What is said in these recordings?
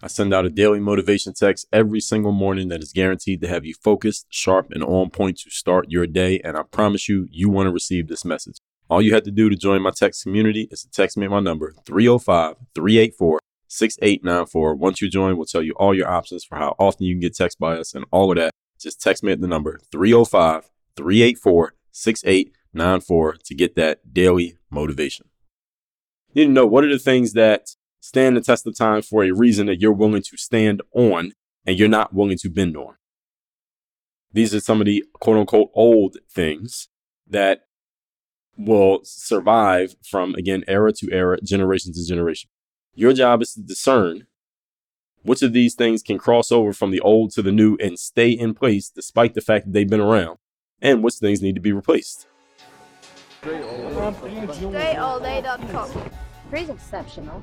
I send out a daily motivation text every single morning that is guaranteed to have you focused, sharp, and on point to start your day. And I promise you, you want to receive this message. All you have to do to join my text community is to text me my number 305 384 6894. Once you join, we'll tell you all your options for how often you can get text by us and all of that. Just text me at the number 305 384 6894 to get that daily motivation. You need to know what are the things that stand the test of time for a reason that you're willing to stand on and you're not willing to bend on. These are some of the quote unquote old things that will survive from, again, era to era, generation to generation. Your job is to discern which of these things can cross over from the old to the new and stay in place despite the fact that they've been around, and which things need to be replaced. DreAllDay.com. Pretty exceptional.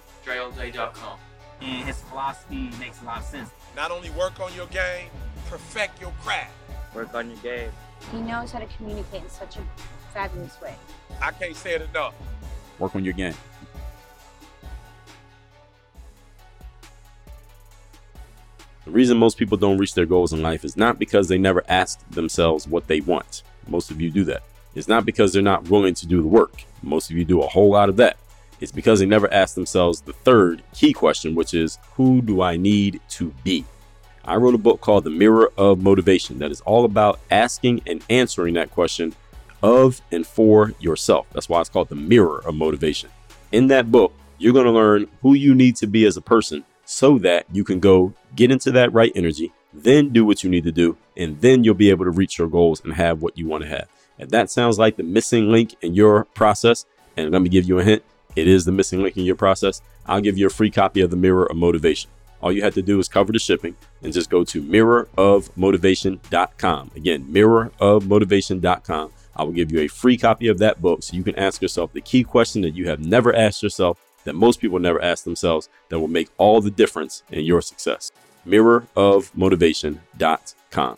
DreAllDay.com. And his philosophy makes a lot of sense. Not only work on your game, perfect your craft. Work on your game. He knows how to communicate in such a fabulous way. I can't say it enough. Work on your game. The reason most people don't reach their goals in life is not because they never ask themselves what they want. Most of you do that. It's not because they're not willing to do the work. Most of you do a whole lot of that. It's because they never ask themselves the third key question, which is who do I need to be? I wrote a book called The Mirror of Motivation that is all about asking and answering that question of and for yourself. That's why it's called The Mirror of Motivation. In that book, you're going to learn who you need to be as a person so that you can go get into that right energy, then do what you need to do, and then you'll be able to reach your goals and have what you want to have. If that sounds like the missing link in your process, and let me give you a hint, it is the missing link in your process, I'll give you a free copy of The Mirror of Motivation. All you have to do is cover the shipping and just go to mirrorofmotivation.com. Again, mirrorofmotivation.com. I will give you a free copy of that book so you can ask yourself the key question that you have never asked yourself, that most people never ask themselves, that will make all the difference in your success. Mirrorofmotivation.com.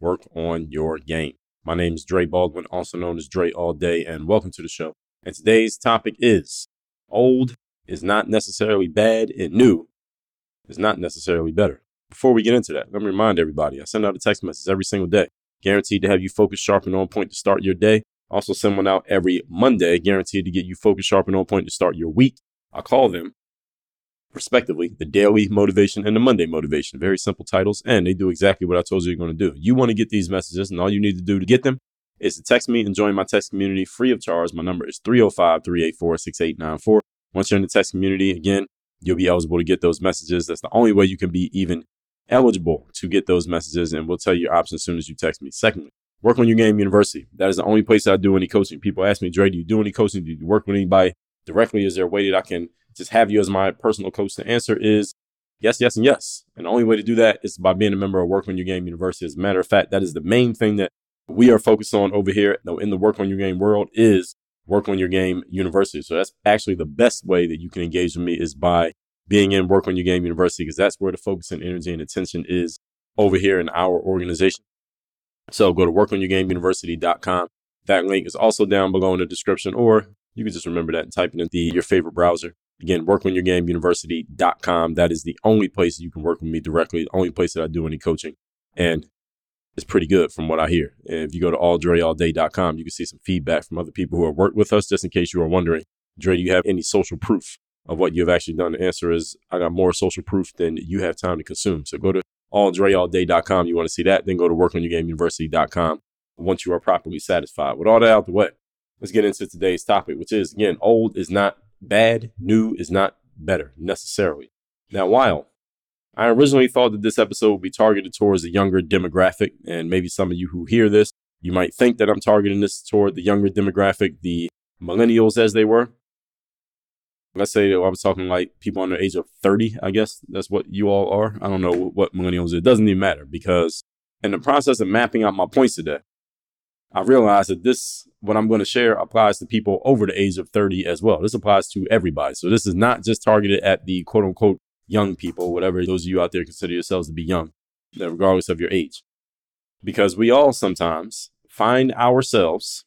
Work on Your Game. My name is Dre Baldwin, also known as Dre All Day, and welcome to the show. And today's topic is old is not necessarily bad and new is not necessarily better. Before we get into that, let me remind everybody I send out a text message every single day, guaranteed to have you focused, sharp, and on point to start your day. Also send one out every Monday, guaranteed to get you focused, sharp, and on point to start your week. I call them, respectively, the daily motivation and the Monday motivation. Very simple titles, and they do exactly what I told you you're going to do. You want to get these messages, and all you need to do to get them is to text me and join my text community free of charge. My number is 305 384 6894. Once you're in the text community, again, you'll be eligible to get those messages. That's the only way you can be even eligible to get those messages, and we'll tell you your options as soon as you text me. Secondly, Work on your game university. That is the only place I do any coaching. People ask me, Dre, do you do any coaching? Do you work with anybody directly? Is there a way that I can just have you as my personal coach? The answer is yes, yes, and yes. And the only way to do that is by being a member of Work on Your Game University. As a matter of fact, that is the main thing that we are focused on over here in the Work on Your Game world is Work on Your Game University. So that's actually the best way that you can engage with me is by being in Work on Your Game University because that's where the focus and energy and attention is over here in our organization. So go to workonyourgameuniversity.com. That link is also down below in the description, or you can just remember that and type it in the, your favorite browser. Again, workonyourgameuniversity.com. That is the only place you can work with me directly, the only place that I do any coaching. And it's pretty good from what I hear. And if you go to alldreallday.com, you can see some feedback from other people who have worked with us, just in case you are wondering, Dre, do you have any social proof of what you've actually done? The answer is I got more social proof than you have time to consume. So go to alldreallday.com. You want to see that, then go to workonyourgameuniversity.com once you are properly satisfied. With all that out the way, let's get into today's topic, which is again, old is not bad, new is not better necessarily. Now, while I originally thought that this episode would be targeted towards the younger demographic, and maybe some of you who hear this, you might think that I'm targeting this toward the younger demographic, the millennials as they were let's say I was talking like people under the age of 30, I guess that's what you all are. I don't know what millennials It doesn't even matter because in the process of mapping out my points today, I realized that this, what I'm going to share, applies to people over the age of 30 as well. This applies to everybody. So this is not just targeted at the quote unquote young people, whatever those of you out there consider yourselves to be young, regardless of your age. Because we all sometimes find ourselves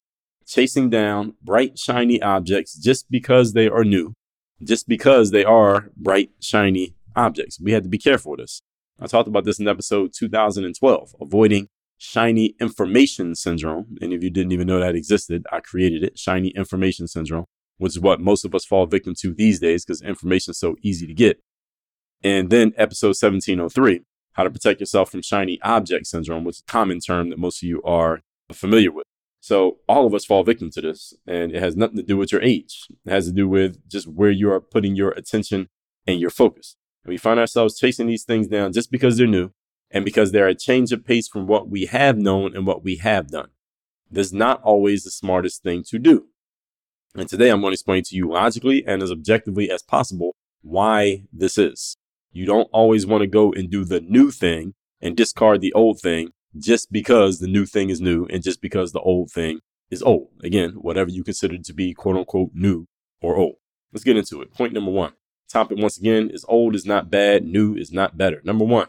chasing down bright, shiny objects just because they are new just because they are bright, shiny objects. We had to be careful with this. I talked about this in episode 2012, avoiding shiny information syndrome. And if you didn't even know that existed, I created it, shiny information syndrome, which is what most of us fall victim to these days because information is so easy to get. And then episode 1703, how to protect yourself from shiny object syndrome, which is a common term that most of you are familiar with. So all of us fall victim to this, and it has nothing to do with your age. It has to do with just where you are putting your attention and your focus. And we find ourselves chasing these things down just because they're new and because they're a change of pace from what we have known and what we have done. This is not always the smartest thing to do. And today I'm going to explain to you logically and as objectively as possible why this is. You don't always want to go and do the new thing and discard the old thing just because the new thing is new and just because the old thing is old. Again, whatever you consider to be quote unquote new or old. Let's get into it. Point number one. Topic once again is old is not bad, new is not better. Number one.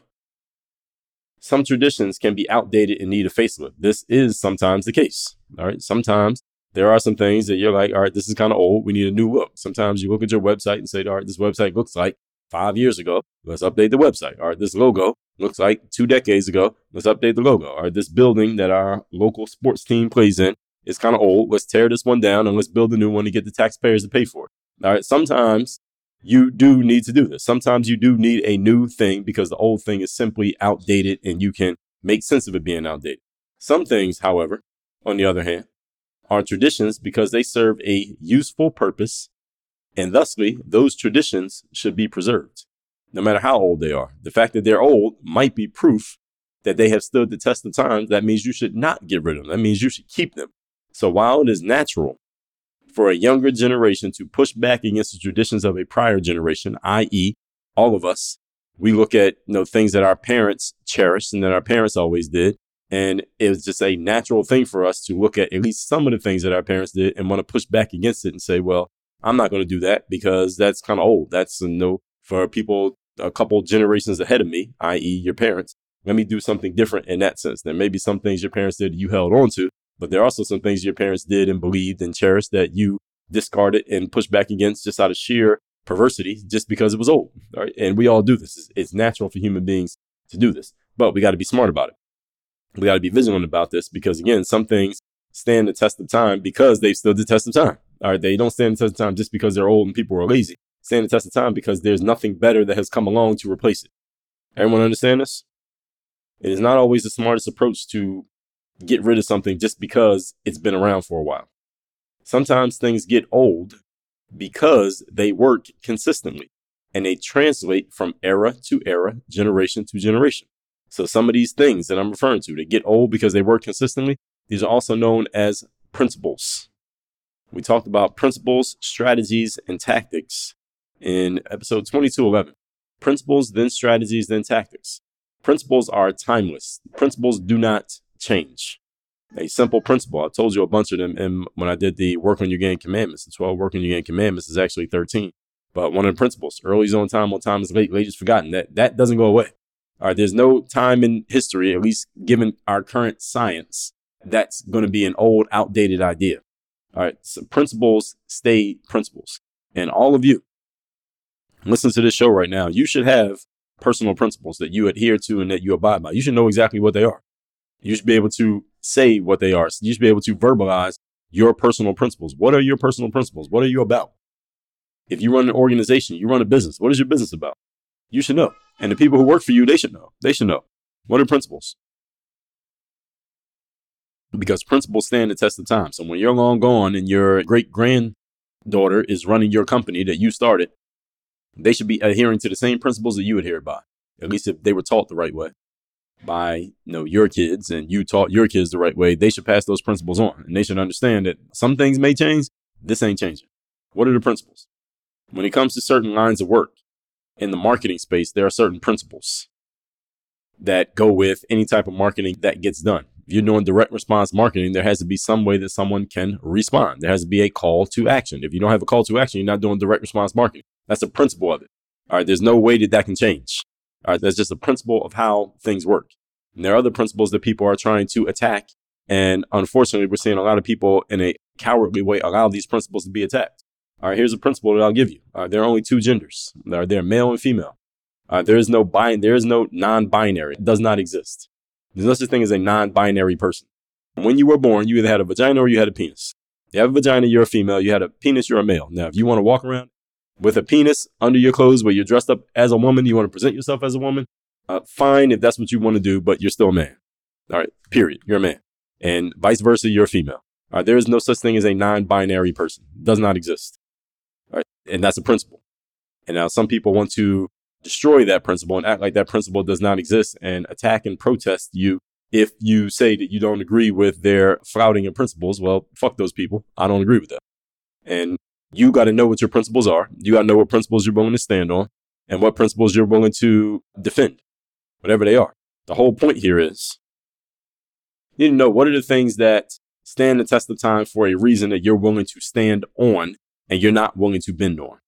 Some traditions can be outdated and need a facelift. This is sometimes the case. All right. Sometimes there are some things that you're like, all right, this is kind of old. We need a new look. Sometimes you look at your website and say, all right, this website looks like five years ago. Let's update the website. All right, this logo looks like two decades ago. Let's update the logo. All right, this building that our local sports team plays in is kind of old. Let's tear this one down and let's build a new one to get the taxpayers to pay for it. All right, sometimes you do need to do this. Sometimes you do need a new thing because the old thing is simply outdated and you can make sense of it being outdated. Some things, however, on the other hand, are traditions because they serve a useful purpose and thusly, those traditions should be preserved, no matter how old they are. The fact that they're old might be proof that they have stood the test of time. That means you should not get rid of them. That means you should keep them. So while it is natural for a younger generation to push back against the traditions of a prior generation, i.e., all of us, we look at you know things that our parents cherished and that our parents always did. And it was just a natural thing for us to look at at least some of the things that our parents did and want to push back against it and say, well, I'm not going to do that because that's kind of old. That's you know, for people a couple generations ahead of me, i.e., your parents. Let me do something different in that sense. There may be some things your parents did you held on to, but there are also some things your parents did and believed and cherished that you discarded and pushed back against just out of sheer perversity, just because it was old. Right? And we all do this. It's, it's natural for human beings to do this, but we got to be smart about it. We got to be vigilant about this because again, some things stand the test of time because they've stood the test of time. All right, they don't stand the test of time just because they're old and people are lazy. Stand the test of time because there's nothing better that has come along to replace it. Everyone understand this? It is not always the smartest approach to get rid of something just because it's been around for a while. Sometimes things get old because they work consistently and they translate from era to era, generation to generation. So some of these things that I'm referring to, they get old because they work consistently. These are also known as principles. We talked about principles, strategies, and tactics in episode 2211. Principles, then strategies, then tactics. Principles are timeless. Principles do not change. A simple principle. I told you a bunch of them and when I did the work on your game commandments. The 12 work on your game commandments is actually 13. But one of the principles, early is on time, on time is late, late is forgotten. That that doesn't go away. All right, there's no time in history, at least given our current science, that's going to be an old, outdated idea. All right, so principles stay principles. And all of you, listen to this show right now. You should have personal principles that you adhere to and that you abide by. You should know exactly what they are. You should be able to say what they are. You should be able to verbalize your personal principles. What are your personal principles? What are you about? If you run an organization, you run a business, what is your business about? You should know. And the people who work for you, they should know. They should know. What are principles? Because principles stand the test of time. So when you're long gone and your great granddaughter is running your company that you started, they should be adhering to the same principles that you adhere by. At least if they were taught the right way by you know your kids and you taught your kids the right way, they should pass those principles on. And they should understand that some things may change. This ain't changing. What are the principles? When it comes to certain lines of work in the marketing space, there are certain principles that go with any type of marketing that gets done. If you're doing direct response marketing, there has to be some way that someone can respond. There has to be a call to action. If you don't have a call to action, you're not doing direct response marketing. That's a principle of it. All right. There's no way that that can change. All right. That's just a principle of how things work. And there are other principles that people are trying to attack. And unfortunately, we're seeing a lot of people in a cowardly way allow these principles to be attacked. All right. Here's a principle that I'll give you. All right, there are only two genders. There are there male and female. All right, there is no bi- there is no non-binary. It does not exist. There's no such thing as a non-binary person. When you were born, you either had a vagina or you had a penis. If You have a vagina, you're a female. You had a penis, you're a male. Now, if you want to walk around with a penis under your clothes where you're dressed up as a woman, you want to present yourself as a woman, uh, fine if that's what you want to do, but you're still a man. All right, period. You're a man. And vice versa, you're a female. All right, there is no such thing as a non-binary person. It does not exist. All right, and that's a principle. And now some people want to destroy that principle and act like that principle does not exist and attack and protest you if you say that you don't agree with their flouting of principles. Well, fuck those people. I don't agree with that. And you got to know what your principles are. You got to know what principles you're willing to stand on and what principles you're willing to defend, whatever they are. The whole point here is you need to know what are the things that stand the test of time for a reason that you're willing to stand on and you're not willing to bend on.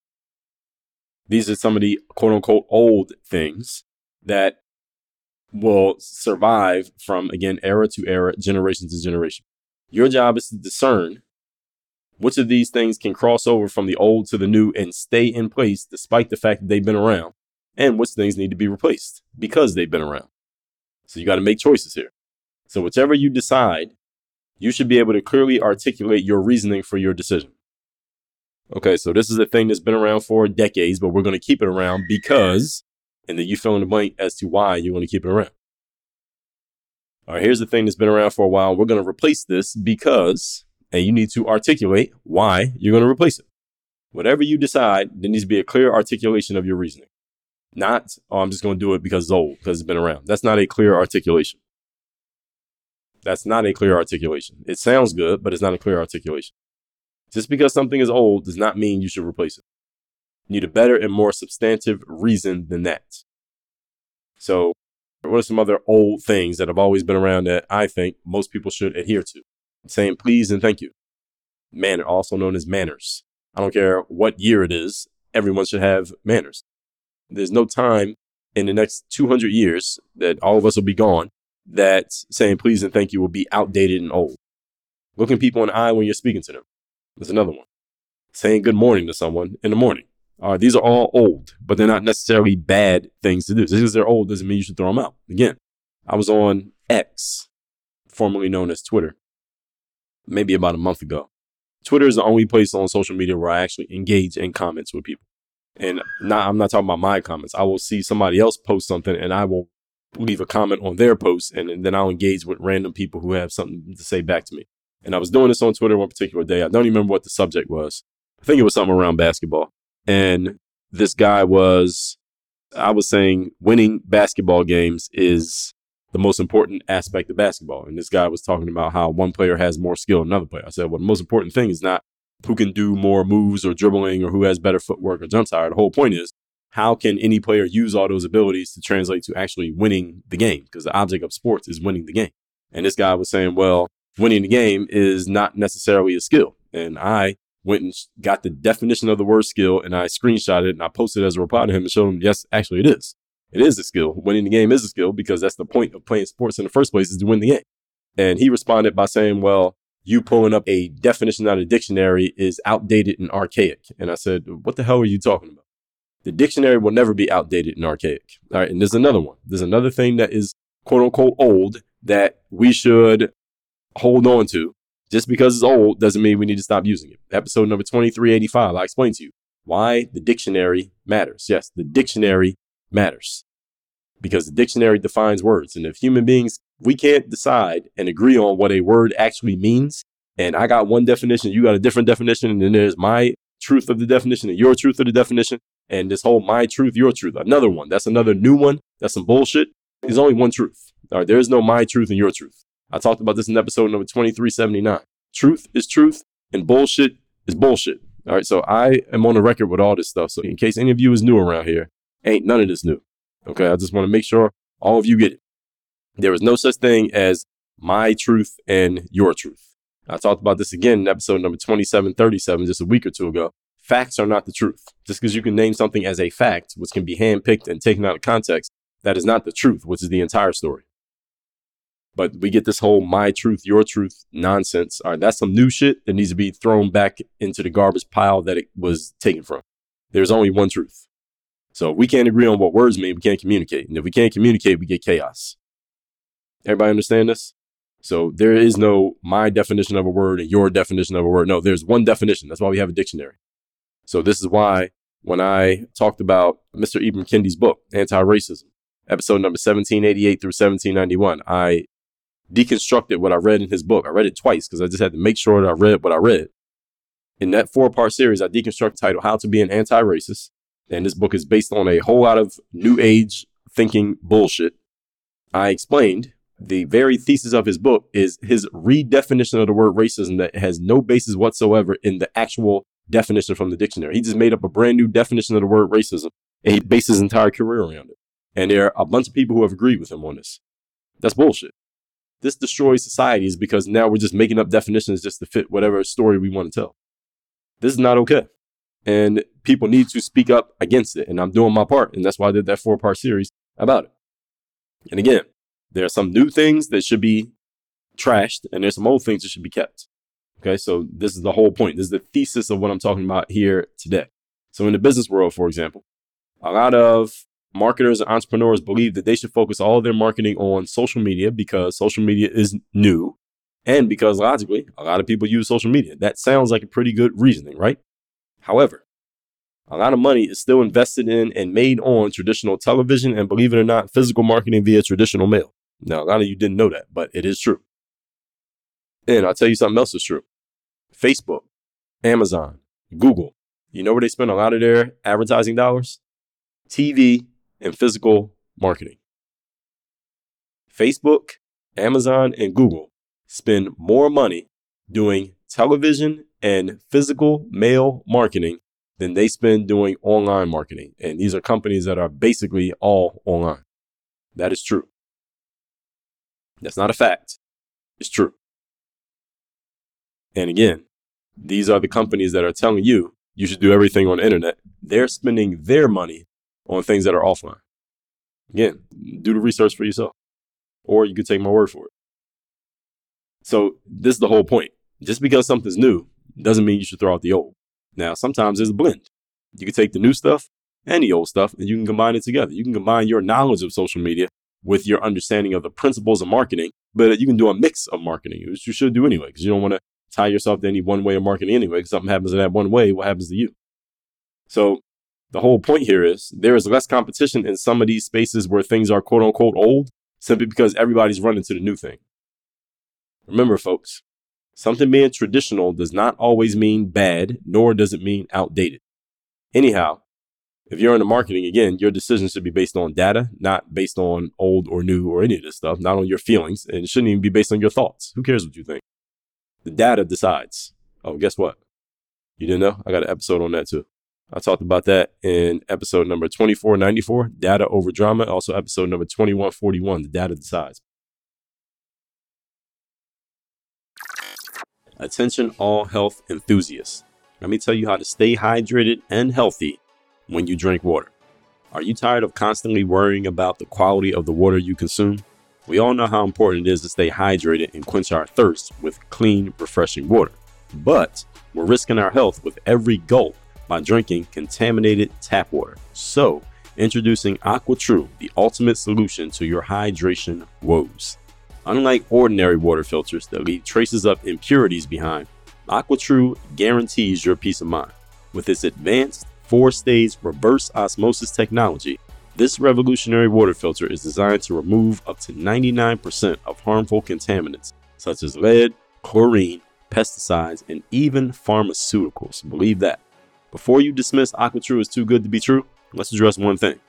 These are some of the quote unquote old things that will survive from, again, era to era, generation to generation. Your job is to discern which of these things can cross over from the old to the new and stay in place despite the fact that they've been around, and which things need to be replaced because they've been around. So you got to make choices here. So, whichever you decide, you should be able to clearly articulate your reasoning for your decision. Okay, so this is a thing that's been around for decades, but we're going to keep it around because, and then you fill in the blank as to why you want to keep it around. All right, here's the thing that's been around for a while. We're going to replace this because, and you need to articulate why you're going to replace it. Whatever you decide, there needs to be a clear articulation of your reasoning. Not, oh, I'm just going to do it because it's old, because it's been around. That's not a clear articulation. That's not a clear articulation. It sounds good, but it's not a clear articulation. Just because something is old does not mean you should replace it. You need a better and more substantive reason than that. So, what are some other old things that have always been around that I think most people should adhere to? Saying please and thank you. Manner, also known as manners. I don't care what year it is, everyone should have manners. There's no time in the next 200 years that all of us will be gone that saying please and thank you will be outdated and old. Looking people in the eye when you're speaking to them. There's another one. Saying good morning to someone in the morning. All right, these are all old, but they're not necessarily bad things to do. Just because they're old doesn't mean you should throw them out. Again, I was on X, formerly known as Twitter, maybe about a month ago. Twitter is the only place on social media where I actually engage in comments with people. And not, I'm not talking about my comments. I will see somebody else post something and I will leave a comment on their post and, and then I'll engage with random people who have something to say back to me. And I was doing this on Twitter one particular day. I don't even remember what the subject was. I think it was something around basketball. And this guy was, I was saying winning basketball games is the most important aspect of basketball. And this guy was talking about how one player has more skill than another player. I said, well, the most important thing is not who can do more moves or dribbling or who has better footwork or jump higher. The whole point is how can any player use all those abilities to translate to actually winning the game? Because the object of sports is winning the game. And this guy was saying, well, winning the game is not necessarily a skill. And I went and got the definition of the word skill and I screenshot it and I posted it as a reply to him and showed him, yes, actually it is. It is a skill. Winning the game is a skill because that's the point of playing sports in the first place is to win the game. And he responded by saying, well, you pulling up a definition out of dictionary is outdated and archaic. And I said, what the hell are you talking about? The dictionary will never be outdated and archaic. All right. And there's another one. There's another thing that is quote unquote old that we should hold on to. Just because it's old doesn't mean we need to stop using it. Episode number 2385, I explained to you why the dictionary matters. Yes, the dictionary matters because the dictionary defines words. And if human beings, we can't decide and agree on what a word actually means, and I got one definition, you got a different definition, and then there's my truth of the definition and your truth of the definition, and this whole my truth, your truth, another one. That's another new one. That's some bullshit. There's only one truth. All right, there is no my truth and your truth. I talked about this in episode number 2379. Truth is truth and bullshit is bullshit. All right, so I am on the record with all this stuff. So in case any of you is new around here, ain't none of this new. Okay, I just want to make sure all of you get it. There is no such thing as my truth and your truth. I talked about this again in episode number 2737 just a week or two ago. Facts are not the truth. Just because you can name something as a fact, which can be handpicked and taken out of context, that is not the truth, which is the entire story. But we get this whole my truth, your truth nonsense. All right, that's some new shit that needs to be thrown back into the garbage pile that it was taken from. There's only one truth. So we can't agree on what words mean, we can't communicate. And if we can't communicate, we get chaos. Everybody understand this? So there is no my definition of a word and your definition of a word. No, there's one definition. That's why we have a dictionary. So this is why when I talked about Mr. Ibram Kendi's book, Anti-Racism, episode number 1788 through 1791, I deconstructed what I read in his book. I read it twice because I just had to make sure that I read what I read. In that four part series, I deconstructed the title How to Be an Anti Racist. And this book is based on a whole lot of new age thinking bullshit. I explained the very thesis of his book is his redefinition of the word racism that has no basis whatsoever in the actual definition from the dictionary. He just made up a brand new definition of the word racism and he based his entire career around it. And there are a bunch of people who have agreed with him on this. That's bullshit this destroys societies because now we're just making up definitions just to fit whatever story we want to tell. This is not okay. And people need to speak up against it. And I'm doing my part. And that's why I did that four part series about it. And again, there are some new things that should be trashed, and there's some old things that should be kept. Okay, so this is the whole point. This is the thesis of what I'm talking about here today. So, in the business world, for example, a lot of marketers and entrepreneurs believe that they should focus all their marketing on social media because social media is new and because logically a lot of people use social media. That sounds like a pretty good reasoning, right? However, a lot of money is still invested in and made on traditional television and believe it or not, physical marketing via traditional mail. Now, a lot of you didn't know that, but it is true. And I'll tell you something else is true. Facebook, Amazon, Google, you know where they spend a lot of their advertising dollars? TV and physical marketing. Facebook, Amazon, and Google spend more money doing television and physical mail marketing than they spend doing online marketing. And these are companies that are basically all online. That is true. That's not a fact. It's true. And again, these are the companies that are telling you you should do everything on the internet. They're spending their money on things that are offline. Again, do the research for yourself, or you could take my word for it. So, this is the whole point. Just because something's new doesn't mean you should throw out the old. Now, sometimes there's a blend. You can take the new stuff and the old stuff and you can combine it together. You can combine your knowledge of social media with your understanding of the principles of marketing, but you can do a mix of marketing, which you should do anyway, because you don't want to tie yourself to any one way of marketing anyway. Because something happens in that one way, what happens to you? So the whole point here is there is less competition in some of these spaces where things are quote unquote old simply because everybody's running to the new thing. Remember, folks, something being traditional does not always mean bad, nor does it mean outdated. Anyhow, if you're in the marketing, again, your decisions should be based on data, not based on old or new or any of this stuff, not on your feelings, and it shouldn't even be based on your thoughts. Who cares what you think? The data decides. Oh, guess what? You didn't know? I got an episode on that too. I talked about that in episode number 2494, Data Over Drama. Also, episode number 2141, The Data Decides. Attention, all health enthusiasts. Let me tell you how to stay hydrated and healthy when you drink water. Are you tired of constantly worrying about the quality of the water you consume? We all know how important it is to stay hydrated and quench our thirst with clean, refreshing water. But we're risking our health with every gulp by drinking contaminated tap water. So, introducing AquaTru, the ultimate solution to your hydration woes. Unlike ordinary water filters that leave traces of impurities behind, AquaTru guarantees your peace of mind. With its advanced four stage reverse osmosis technology, this revolutionary water filter is designed to remove up to 99% of harmful contaminants such as lead, chlorine, pesticides, and even pharmaceuticals. Believe that. Before you dismiss AquaTru as too good to be true, let's address one thing.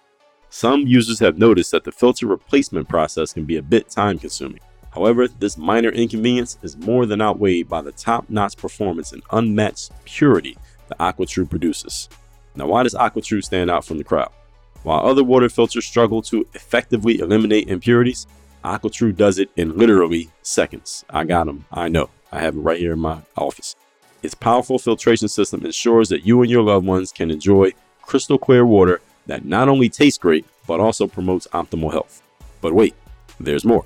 Some users have noticed that the filter replacement process can be a bit time consuming. However, this minor inconvenience is more than outweighed by the top notch performance and unmatched purity that AquaTru produces. Now, why does AquaTru stand out from the crowd? While other water filters struggle to effectively eliminate impurities, AquaTru does it in literally seconds. I got them. I know. I have it right here in my office. Its powerful filtration system ensures that you and your loved ones can enjoy crystal clear water that not only tastes great, but also promotes optimal health. But wait, there's more.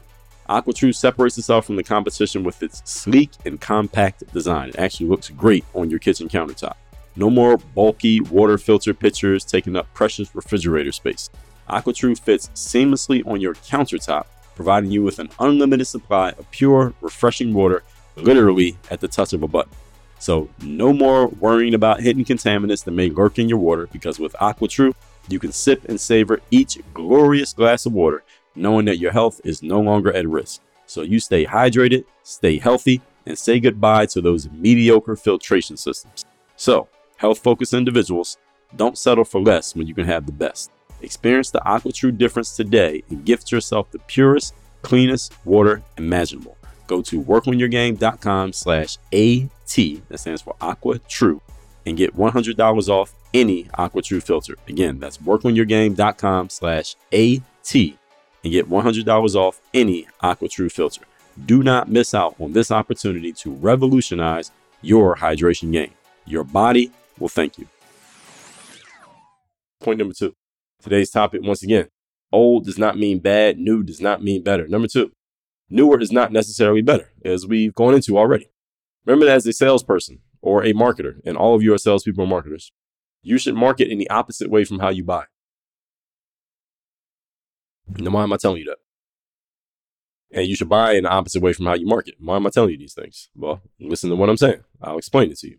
AquaTru separates itself from the competition with its sleek and compact design. It actually looks great on your kitchen countertop. No more bulky water filter pitchers taking up precious refrigerator space. AquaTru fits seamlessly on your countertop, providing you with an unlimited supply of pure, refreshing water literally at the touch of a button. So, no more worrying about hidden contaminants that may lurk in your water because with AquaTru, you can sip and savor each glorious glass of water, knowing that your health is no longer at risk. So, you stay hydrated, stay healthy, and say goodbye to those mediocre filtration systems. So, health focused individuals, don't settle for less when you can have the best. Experience the AquaTru difference today and gift yourself the purest, cleanest water imaginable go to workonyourgame.com slash AT, that stands for Aqua True, and get $100 off any AquaTru filter. Again, that's workonyourgame.com slash AT and get $100 off any AquaTru filter. Do not miss out on this opportunity to revolutionize your hydration game. Your body will thank you. Point number two. Today's topic, once again, old does not mean bad, new does not mean better. Number two, newer is not necessarily better, as we've gone into already. Remember that as a salesperson or a marketer, and all of you are salespeople and marketers, you should market in the opposite way from how you buy. Now, why am I telling you that? And you should buy in the opposite way from how you market. Why am I telling you these things? Well, listen to what I'm saying. I'll explain it to you.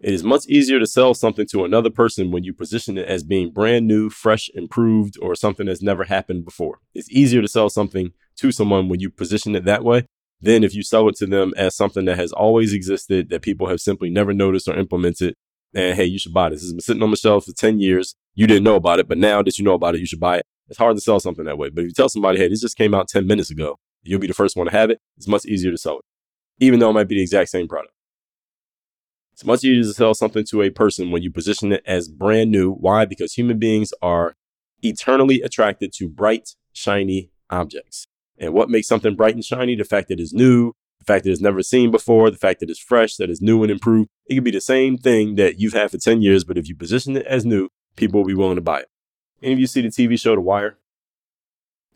It is much easier to sell something to another person when you position it as being brand new, fresh, improved, or something that's never happened before. It's easier to sell something to someone when you position it that way than if you sell it to them as something that has always existed, that people have simply never noticed or implemented. And hey, you should buy this. Has been sitting on the shelf for 10 years. You didn't know about it, but now that you know about it, you should buy it. It's hard to sell something that way. But if you tell somebody, hey, this just came out 10 minutes ago, you'll be the first one to have it. It's much easier to sell it, even though it might be the exact same product. It's much easier to sell something to a person when you position it as brand new. Why? Because human beings are eternally attracted to bright, shiny objects. And what makes something bright and shiny? The fact that it's new, the fact that it's never seen before, the fact that it's fresh, that it's new and improved. It could be the same thing that you've had for 10 years, but if you position it as new, people will be willing to buy it. Any of you see the TV show The Wire?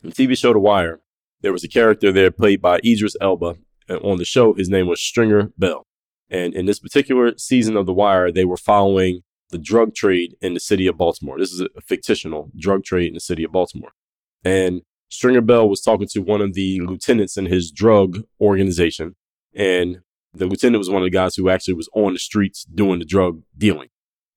In the TV show The Wire, there was a character there played by Idris Elba. And on the show, his name was Stringer Bell. And in this particular season of The Wire, they were following the drug trade in the city of Baltimore. This is a fictional drug trade in the city of Baltimore. And Stringer Bell was talking to one of the lieutenants in his drug organization. And The lieutenant was one of the guys who actually was on the streets doing the drug dealing.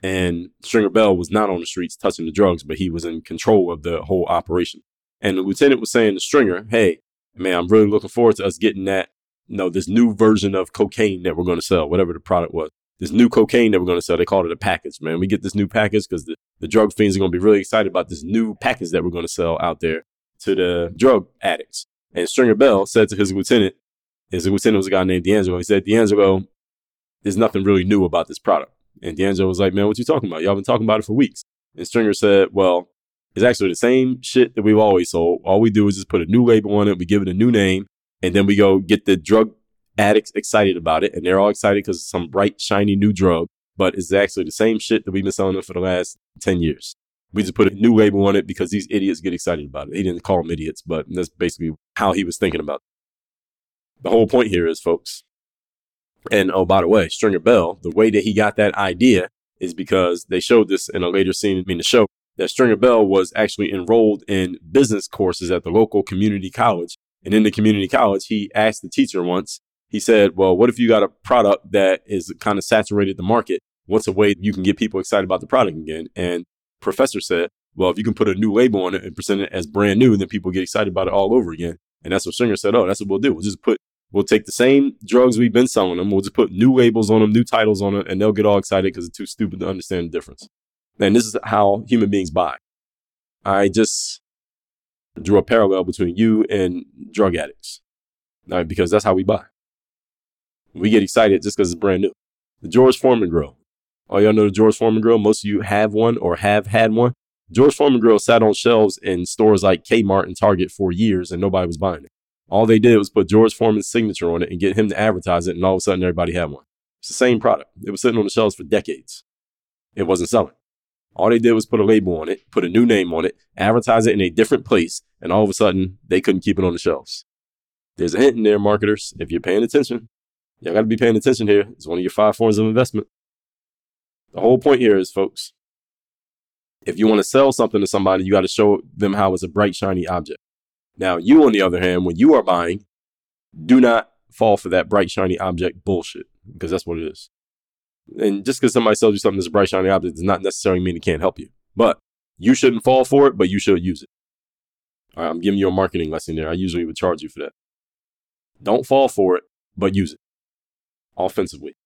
And Stringer Bell was not on the streets touching the drugs, but he was in control of the whole operation. And the lieutenant was saying to Stringer, hey, man, I'm really looking forward to us getting that, you know, this new version of cocaine that we're going to sell, whatever the product was. This new cocaine that we're going to sell, they called it a package, man. We get this new package because the, the drug fiends are going to be really excited about this new package that we're going to sell out there to the drug addicts. And Stringer Bell said to his lieutenant, his lieutenant was a guy named D'Angelo. He said, D'Angelo, there's nothing really new about this product. And D'Angelo was like, man, what you talking about? Y'all been talking about it for weeks. And Stringer said, well, it's actually the same shit that we've always sold. All we do is just put a new label on it. We give it a new name and then we go get the drug addicts excited about it. And they're all excited because it's some bright, shiny new drug, but it's actually the same shit that we've been selling them for the last 10 years. We just put a new label on it because these idiots get excited about it. He didn't call them idiots, but that's basically how he was thinking about it. The whole point here is, folks, and oh, by the way, Stringer Bell, the way that he got that idea is because they showed this in a later scene in the show that Stringer Bell was actually enrolled in business courses at the local community college. And in the community college, he asked the teacher once, he said, Well, what if you got a product that is kind of saturated the market? What's a way you can get people excited about the product again? And professor said, Well, if you can put a new label on it and present it as brand new, then people get excited about it all over again. And that's what Stringer said, Oh, that's what we'll do. We'll just put We'll take the same drugs we've been selling them. We'll just put new labels on them, new titles on it, and they'll get all excited because it's too stupid to understand the difference. And this is how human beings buy. I just drew a parallel between you and drug addicts, right? because that's how we buy. We get excited just because it's brand new. The George Foreman grill. Oh, y'all know the George Foreman grill? Most of you have one or have had one. George Foreman grill sat on shelves in stores like Kmart and Target for years and nobody was buying it. All they did was put George Foreman's signature on it and get him to advertise it, and all of a sudden everybody had one. It's the same product. It was sitting on the shelves for decades. It wasn't selling. All they did was put a label on it, put a new name on it, advertise it in a different place, and all of a sudden they couldn't keep it on the shelves. There's a hint in there, marketers. If you're paying attention, y'all got to be paying attention here. It's one of your five forms of investment. The whole point here is, folks, if you want to sell something to somebody, you got to show them how it's a bright, shiny object. Now, you, on the other hand, when you are buying, do not fall for that bright, shiny object bullshit because that's what it is. And just because somebody sells you something that's a bright, shiny object does not necessarily mean it can't help you. But you shouldn't fall for it, but you should use it. All right, I'm giving you a marketing lesson there. I usually would charge you for that. Don't fall for it, but use it offensively.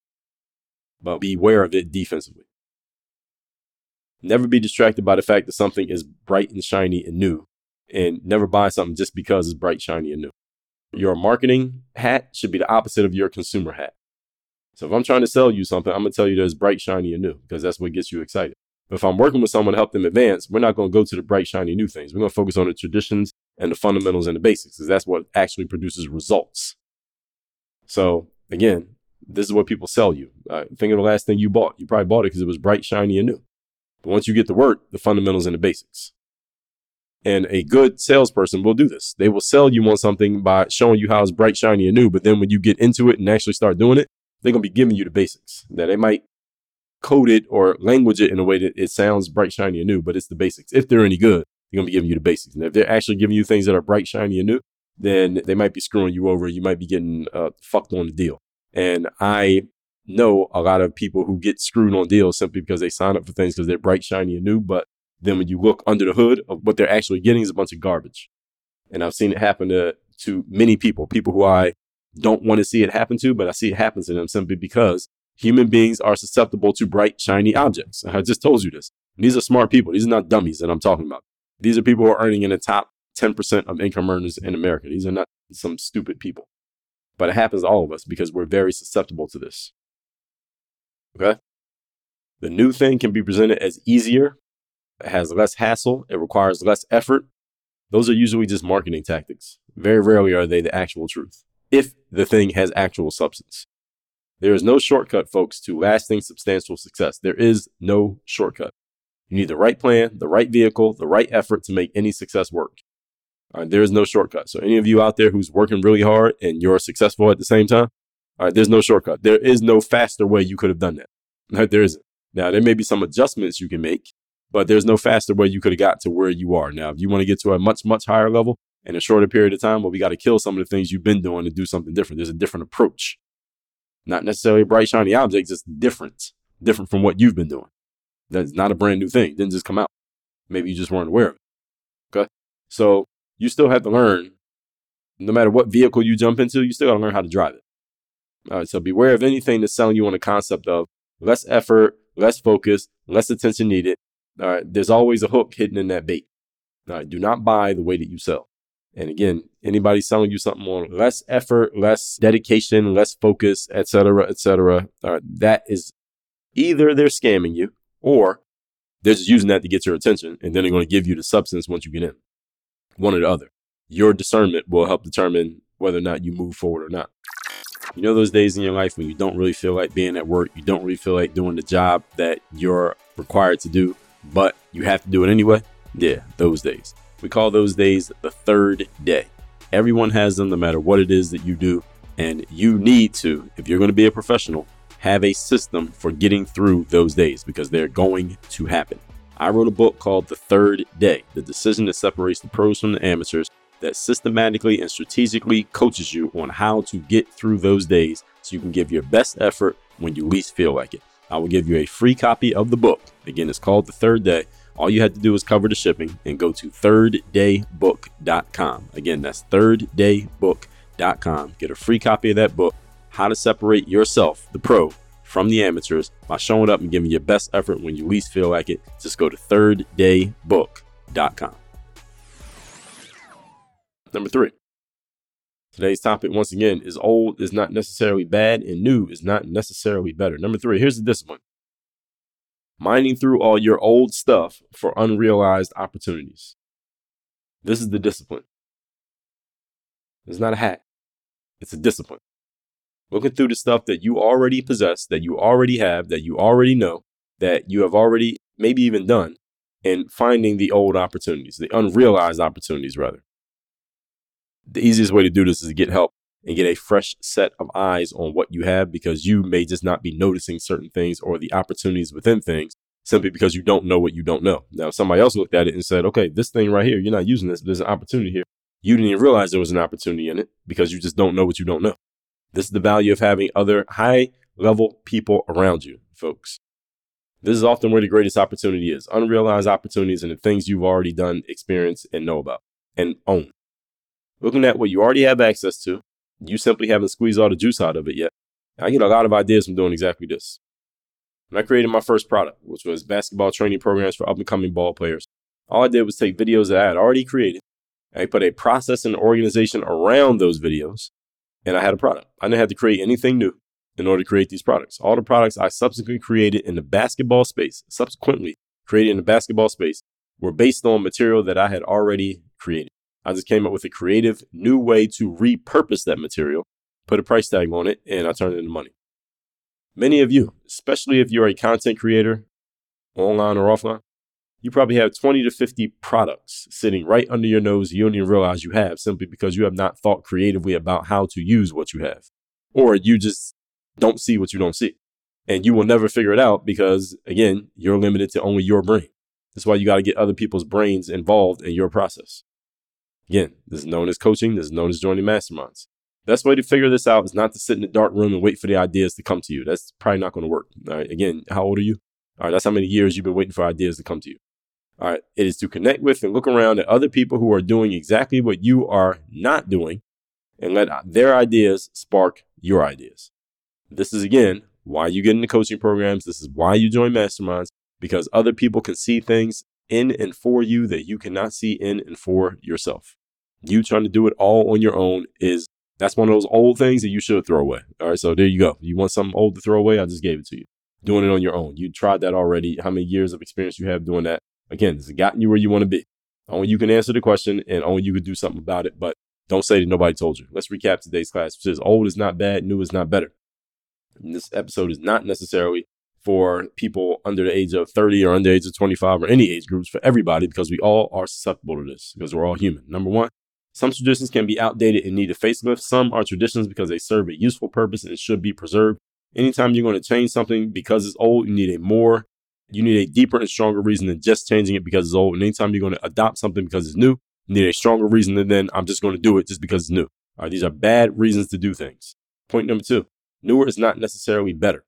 But beware of it defensively. Never be distracted by the fact that something is bright and shiny and new and never buy something just because it's bright, shiny, and new. Your marketing hat should be the opposite of your consumer hat. So if I'm trying to sell you something, I'm going to tell you that it's bright, shiny, and new because that's what gets you excited. But if I'm working with someone to help them advance, we're not going to go to the bright, shiny, new things. We're going to focus on the traditions and the fundamentals and the basics because that's what actually produces results. So again, this is what people sell you. Uh, think of the last thing you bought. You probably bought it because it was bright, shiny, and new. But once you get to work, the fundamentals and the basics. And a good salesperson will do this. They will sell you on something by showing you how it's bright, shiny, and new. But then when you get into it and actually start doing it, they're going to be giving you the basics. That they might code it or language it in a way that it sounds bright, shiny, and new, but it's the basics. If they're any good, they're going to be giving you the basics. And if they're actually giving you things that are bright, shiny, and new, then they might be screwing you over. You might be getting uh, fucked on the deal. And I know a lot of people who get screwed on deals simply because they sign up for things because they're bright, shiny, and new, but then when you look under the hood of what they're actually getting is a bunch of garbage. And I've seen it happen to, to many people, people who I don't want to see it happen to, but I see it happen to them simply because human beings are susceptible to bright, shiny objects. I just told you this. these are smart people. These are not dummies that I'm talking about. These are people who are earning in the top 10% of income earners in America. These are not some stupid people. But it happens to all of us because we're very susceptible to this. Okay? The new thing can be presented as easier it has less hassle, it requires less effort. Those are usually just marketing tactics. Very rarely are they the actual truth, if the thing has actual substance. There is no shortcut, folks, to lasting substantial success. There is no shortcut. You need the right plan, the right vehicle, the right effort to make any success work. All right, there is no shortcut. So, any of you out there who's working really hard and you're successful at the same time, all right, there's no shortcut. There is no faster way you could have done that. Right, there isn't. Now, there may be some adjustments you can make but there's no faster way you could have got to where you are. Now, if you want to get to a much, much higher level in a shorter period of time, well, we got to kill some of the things you've been doing and do something different. There's a different approach. Not necessarily bright, shiny objects, just different, different from what you've been doing. That's not a brand new thing. It didn't just come out. Maybe you just weren't aware of it. Okay. So you still have to learn, no matter what vehicle you jump into, you still got to learn how to drive it. All right. So beware of anything that's selling you on the concept of less effort, less focus, less attention needed. All right. There's always a hook hidden in that bait. All right. Do not buy the way that you sell. And again, anybody selling you something on less effort, less dedication, less focus, etc., etc., uh, that is either they're scamming you or they're just using that to get your attention, and then they're going to give you the substance once you get in. One or the other. Your discernment will help determine whether or not you move forward or not. You know those days in your life when you don't really feel like being at work, you don't really feel like doing the job that you're required to do, but you have to do it anyway? Yeah, those days. We call those days the third day. Everyone has them no matter what it is that you do. And you need to, if you're going to be a professional, have a system for getting through those days because they're going to happen. I wrote a book called The Third Day The Decision That Separates the Pros from the Amateurs that systematically and strategically coaches you on how to get through those days so you can give your best effort when you least feel like it. I will give you a free copy of the book. Again, it's called The Third Day. All you had to do is cover the shipping and go to thirddaybook.com. Again, that's thirddaybook.com. Get a free copy of that book, How to Separate Yourself, the Pro, from the Amateurs by showing up and giving your best effort when you least feel like it. Just go to thirddaybook.com. Number three. Today's topic, once again, is old is not necessarily bad and new is not necessarily better. Number three, here's the discipline mining through all your old stuff for unrealized opportunities. This is the discipline. It's not a hack, it's a discipline. Looking through the stuff that you already possess, that you already have, that you already know, that you have already maybe even done, and finding the old opportunities, the unrealized opportunities, rather. The easiest way to do this is to get help and get a fresh set of eyes on what you have because you may just not be noticing certain things or the opportunities within things simply because you don't know what you don't know. Now, somebody else looked at it and said, okay, this thing right here, you're not using this. There's an opportunity here. You didn't even realize there was an opportunity in it because you just don't know what you don't know. This is the value of having other high level people around you, folks. This is often where the greatest opportunity is unrealized opportunities and the things you've already done, experienced, and know about and own. Looking at what you already have access to, you simply haven't squeezed all the juice out of it yet. I get a lot of ideas from doing exactly this. When I created my first product, which was basketball training programs for up and coming ball players, all I did was take videos that I had already created. I put a process and organization around those videos, and I had a product. I didn't have to create anything new in order to create these products. All the products I subsequently created in the basketball space, subsequently created in the basketball space, were based on material that I had already created. I just came up with a creative new way to repurpose that material, put a price tag on it, and I turned it into money. Many of you, especially if you're a content creator, online or offline, you probably have 20 to 50 products sitting right under your nose you don't even realize you have simply because you have not thought creatively about how to use what you have. Or you just don't see what you don't see. And you will never figure it out because, again, you're limited to only your brain. That's why you got to get other people's brains involved in your process. Again, this is known as coaching. This is known as joining masterminds. Best way to figure this out is not to sit in a dark room and wait for the ideas to come to you. That's probably not going to work. All right. Again, how old are you? All right. That's how many years you've been waiting for ideas to come to you. All right. It is to connect with and look around at other people who are doing exactly what you are not doing and let their ideas spark your ideas. This is again why you get into coaching programs. This is why you join masterminds because other people can see things in and for you that you cannot see in and for yourself. You trying to do it all on your own is that's one of those old things that you should throw away. All right, so there you go. You want something old to throw away? I just gave it to you. Doing it on your own. You tried that already. How many years of experience you have doing that? Again, it's gotten you where you want to be. Only you can answer the question and only you can do something about it. But don't say that nobody told you. Let's recap today's class. It says old is not bad, new is not better. And this episode is not necessarily for people under the age of 30 or under the age of 25 or any age groups for everybody because we all are susceptible to this because we're all human. Number one, some traditions can be outdated and need a facelift. Some are traditions because they serve a useful purpose and should be preserved. Anytime you're going to change something because it's old, you need a more, you need a deeper and stronger reason than just changing it because it's old. And anytime you're going to adopt something because it's new, you need a stronger reason than then I'm just going to do it just because it's new. All right, these are bad reasons to do things. Point number two, Newer is not necessarily better.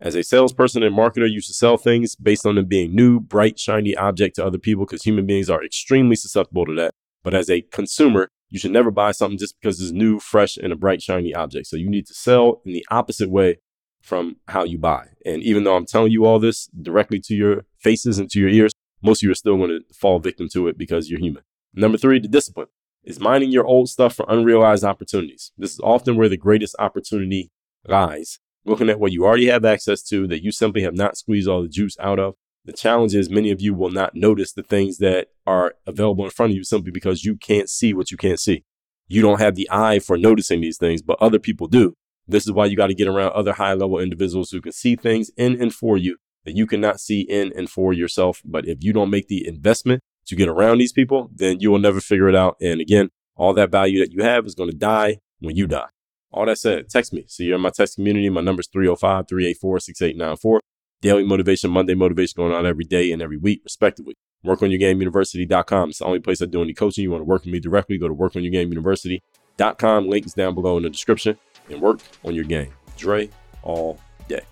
As a salesperson and marketer, you should sell things based on them being new, bright, shiny object to other people because human beings are extremely susceptible to that. But as a consumer, you should never buy something just because it's new, fresh, and a bright, shiny object. So you need to sell in the opposite way from how you buy. And even though I'm telling you all this directly to your faces and to your ears, most of you are still going to fall victim to it because you're human. Number three, the discipline is mining your old stuff for unrealized opportunities. This is often where the greatest opportunity lies. Looking at what you already have access to that you simply have not squeezed all the juice out of. The challenge is many of you will not notice the things that are available in front of you simply because you can't see what you can't see. You don't have the eye for noticing these things, but other people do. This is why you got to get around other high level individuals who can see things in and for you that you cannot see in and for yourself. But if you don't make the investment to get around these people, then you will never figure it out. And again, all that value that you have is going to die when you die. All that said, text me. So you're in my text community. My number is 305 384 6894. Daily motivation, Monday motivation going on every day and every week, respectively. Work on your game WorkOnYourGameUniversity.com. It's the only place I do any coaching. You want to work with me directly, go to work on your WorkOnYourGameUniversity.com. Link is down below in the description. And work on your game. Dre all day.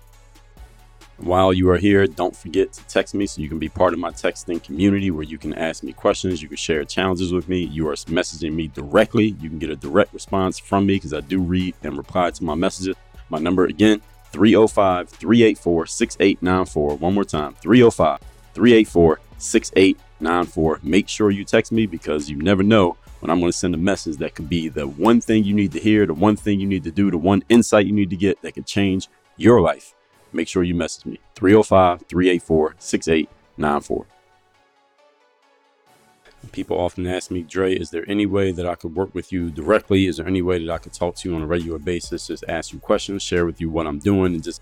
While you are here, don't forget to text me so you can be part of my texting community where you can ask me questions, you can share challenges with me. You are messaging me directly. You can get a direct response from me because I do read and reply to my messages. My number again, 305 384 6894. One more time, 305 384 6894. Make sure you text me because you never know when I'm going to send a message that could be the one thing you need to hear, the one thing you need to do, the one insight you need to get that could change your life make sure you message me 305 384 6894. People often ask me, Dre, is there any way that I could work with you directly? Is there any way that I could talk to you on a regular basis? Just ask you questions, share with you what I'm doing, and just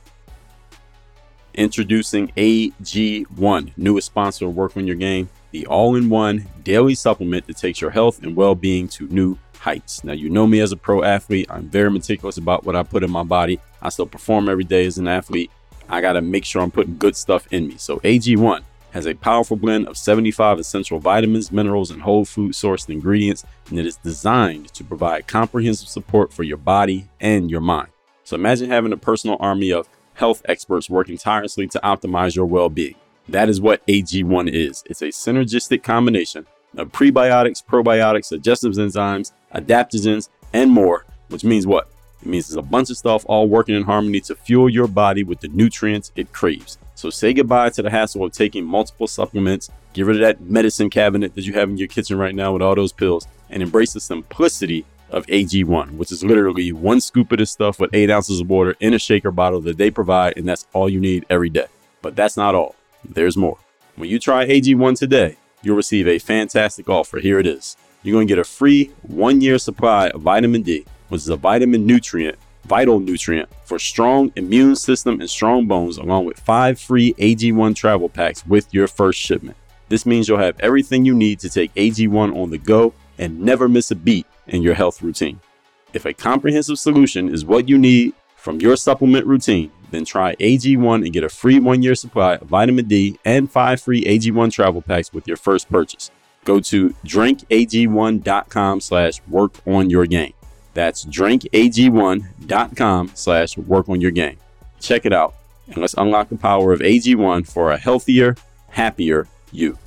Introducing AG1, newest sponsor of Work on Your Game, the all in one daily supplement that takes your health and well being to new heights. Now, you know me as a pro athlete, I'm very meticulous about what I put in my body. I still perform every day as an athlete. I got to make sure I'm putting good stuff in me. So, AG1 has a powerful blend of 75 essential vitamins, minerals, and whole food sourced ingredients, and it is designed to provide comprehensive support for your body and your mind. So, imagine having a personal army of health experts working tirelessly to optimize your well being. That is what AG1 is. It's a synergistic combination of prebiotics, probiotics, digestive enzymes, adaptogens, and more, which means what? It means there's a bunch of stuff all working in harmony to fuel your body with the nutrients it craves. So say goodbye to the hassle of taking multiple supplements, get rid of that medicine cabinet that you have in your kitchen right now with all those pills, and embrace the simplicity of AG1, which is literally one scoop of this stuff with eight ounces of water in a shaker bottle that they provide, and that's all you need every day. But that's not all. There's more. When you try AG1 today, you'll receive a fantastic offer. Here it is. You're going to get a free one year supply of vitamin D, which is a vitamin nutrient, vital nutrient for strong immune system and strong bones, along with five free AG1 travel packs with your first shipment. This means you'll have everything you need to take AG1 on the go and never miss a beat in your health routine. If a comprehensive solution is what you need from your supplement routine, then try AG1 and get a free one year supply of vitamin D and five free AG1 travel packs with your first purchase. Go to drinkag1.com slash work on your game. That's drinkag1.com slash work on your game. Check it out and let's unlock the power of AG1 for a healthier, happier you.